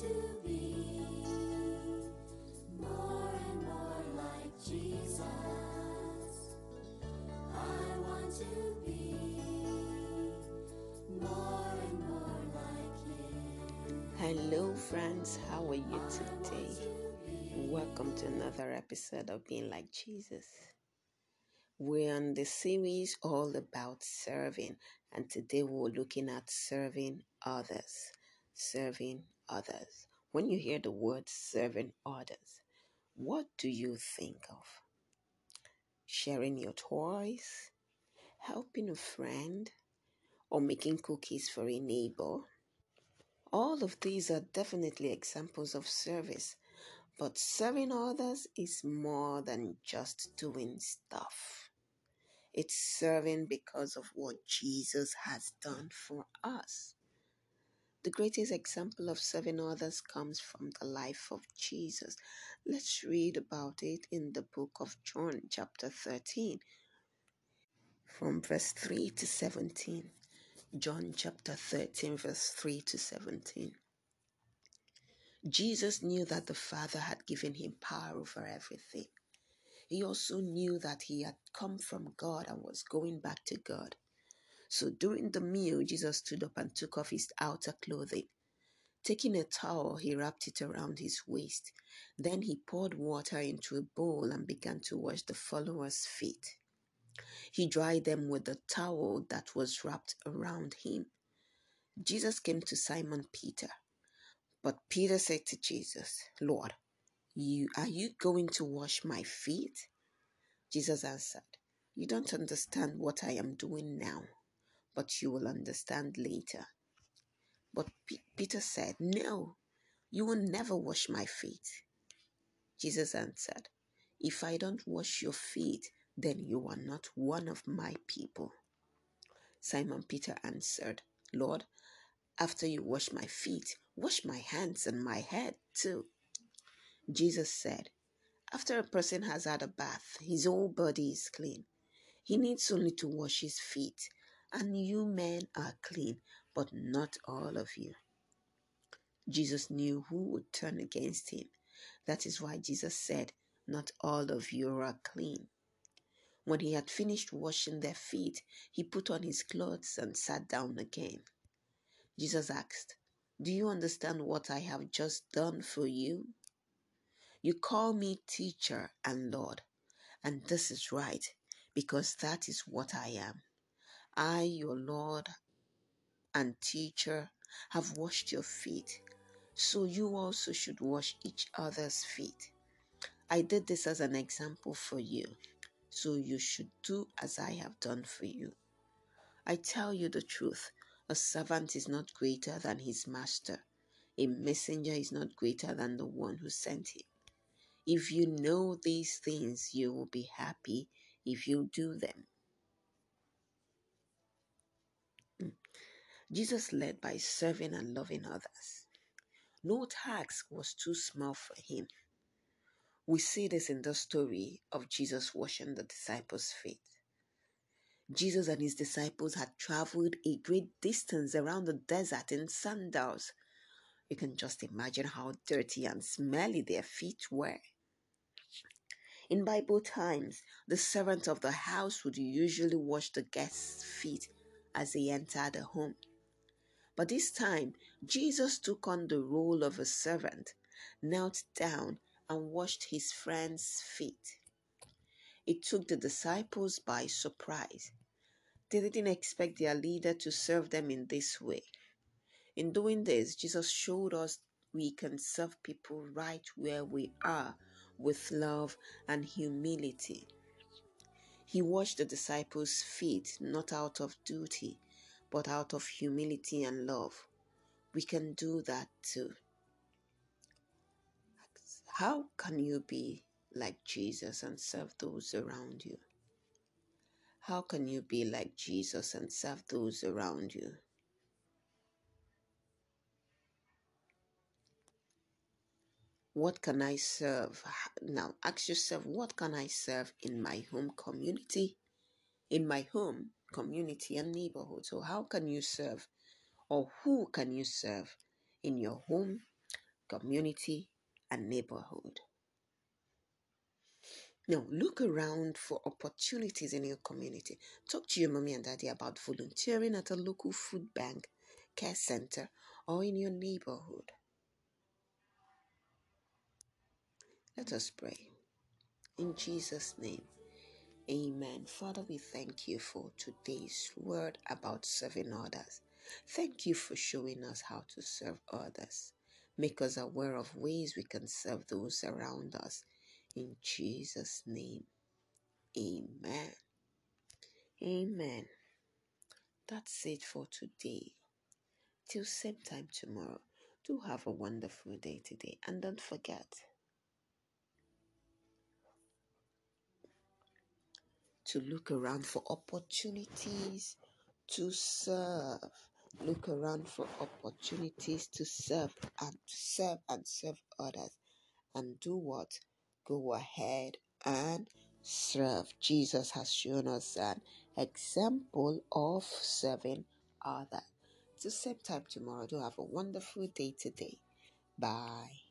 to be more and more like Jesus. I want to be more and more like Him. Hello, friends. How are you today? Welcome to another episode of Being Like Jesus. We're on the series all about serving, and today we're looking at serving others. Serving others. When you hear the word serving others, what do you think of? Sharing your toys, helping a friend, or making cookies for a neighbor? All of these are definitely examples of service, but serving others is more than just doing stuff. It's serving because of what Jesus has done for us. The greatest example of serving others comes from the life of Jesus. Let's read about it in the book of John, chapter 13, from verse 3 to 17. John chapter 13, verse 3 to 17. Jesus knew that the Father had given him power over everything. He also knew that he had come from God and was going back to God. So during the meal, Jesus stood up and took off his outer clothing. Taking a towel, he wrapped it around his waist. Then he poured water into a bowl and began to wash the followers' feet. He dried them with the towel that was wrapped around him. Jesus came to Simon Peter. But Peter said to Jesus, Lord, you are you going to wash my feet? Jesus answered, You don't understand what I am doing now, but you will understand later. But P- Peter said, No, you will never wash my feet. Jesus answered, If I don't wash your feet, then you are not one of my people. Simon Peter answered, Lord, after you wash my feet, wash my hands and my head too. Jesus said, After a person has had a bath, his whole body is clean. He needs only to wash his feet, and you men are clean, but not all of you. Jesus knew who would turn against him. That is why Jesus said, Not all of you are clean. When he had finished washing their feet, he put on his clothes and sat down again. Jesus asked, Do you understand what I have just done for you? You call me teacher and Lord, and this is right, because that is what I am. I, your Lord and teacher, have washed your feet, so you also should wash each other's feet. I did this as an example for you, so you should do as I have done for you. I tell you the truth a servant is not greater than his master, a messenger is not greater than the one who sent him. If you know these things, you will be happy if you do them. Jesus led by serving and loving others. No task was too small for him. We see this in the story of Jesus washing the disciples' feet. Jesus and his disciples had traveled a great distance around the desert in sandals. You can just imagine how dirty and smelly their feet were. In Bible times, the servant of the house would usually wash the guests' feet as they entered the home. But this time, Jesus took on the role of a servant, knelt down, and washed his friends' feet. It took the disciples by surprise. They didn't expect their leader to serve them in this way. In doing this, Jesus showed us we can serve people right where we are with love and humility. He washed the disciples' feet not out of duty, but out of humility and love. We can do that too. How can you be like Jesus and serve those around you? How can you be like Jesus and serve those around you? What can I serve? Now, ask yourself, what can I serve in my home community? In my home community and neighborhood. So, how can you serve, or who can you serve in your home, community, and neighborhood. Now, look around for opportunities in your community. Talk to your mommy and daddy about volunteering at a local food bank, care center, or in your neighborhood. Let us pray. In Jesus' name, amen. Father, we thank you for today's word about serving others. Thank you for showing us how to serve others. Make us aware of ways we can serve those around us. In Jesus' name, amen. Amen. That's it for today. Till same time tomorrow. Do have a wonderful day today. And don't forget to look around for opportunities to serve. Look around for opportunities to serve and serve and serve others. And do what? Go ahead and serve. Jesus has shown us an example of serving others. Till same time tomorrow. Do have a wonderful day today. Bye.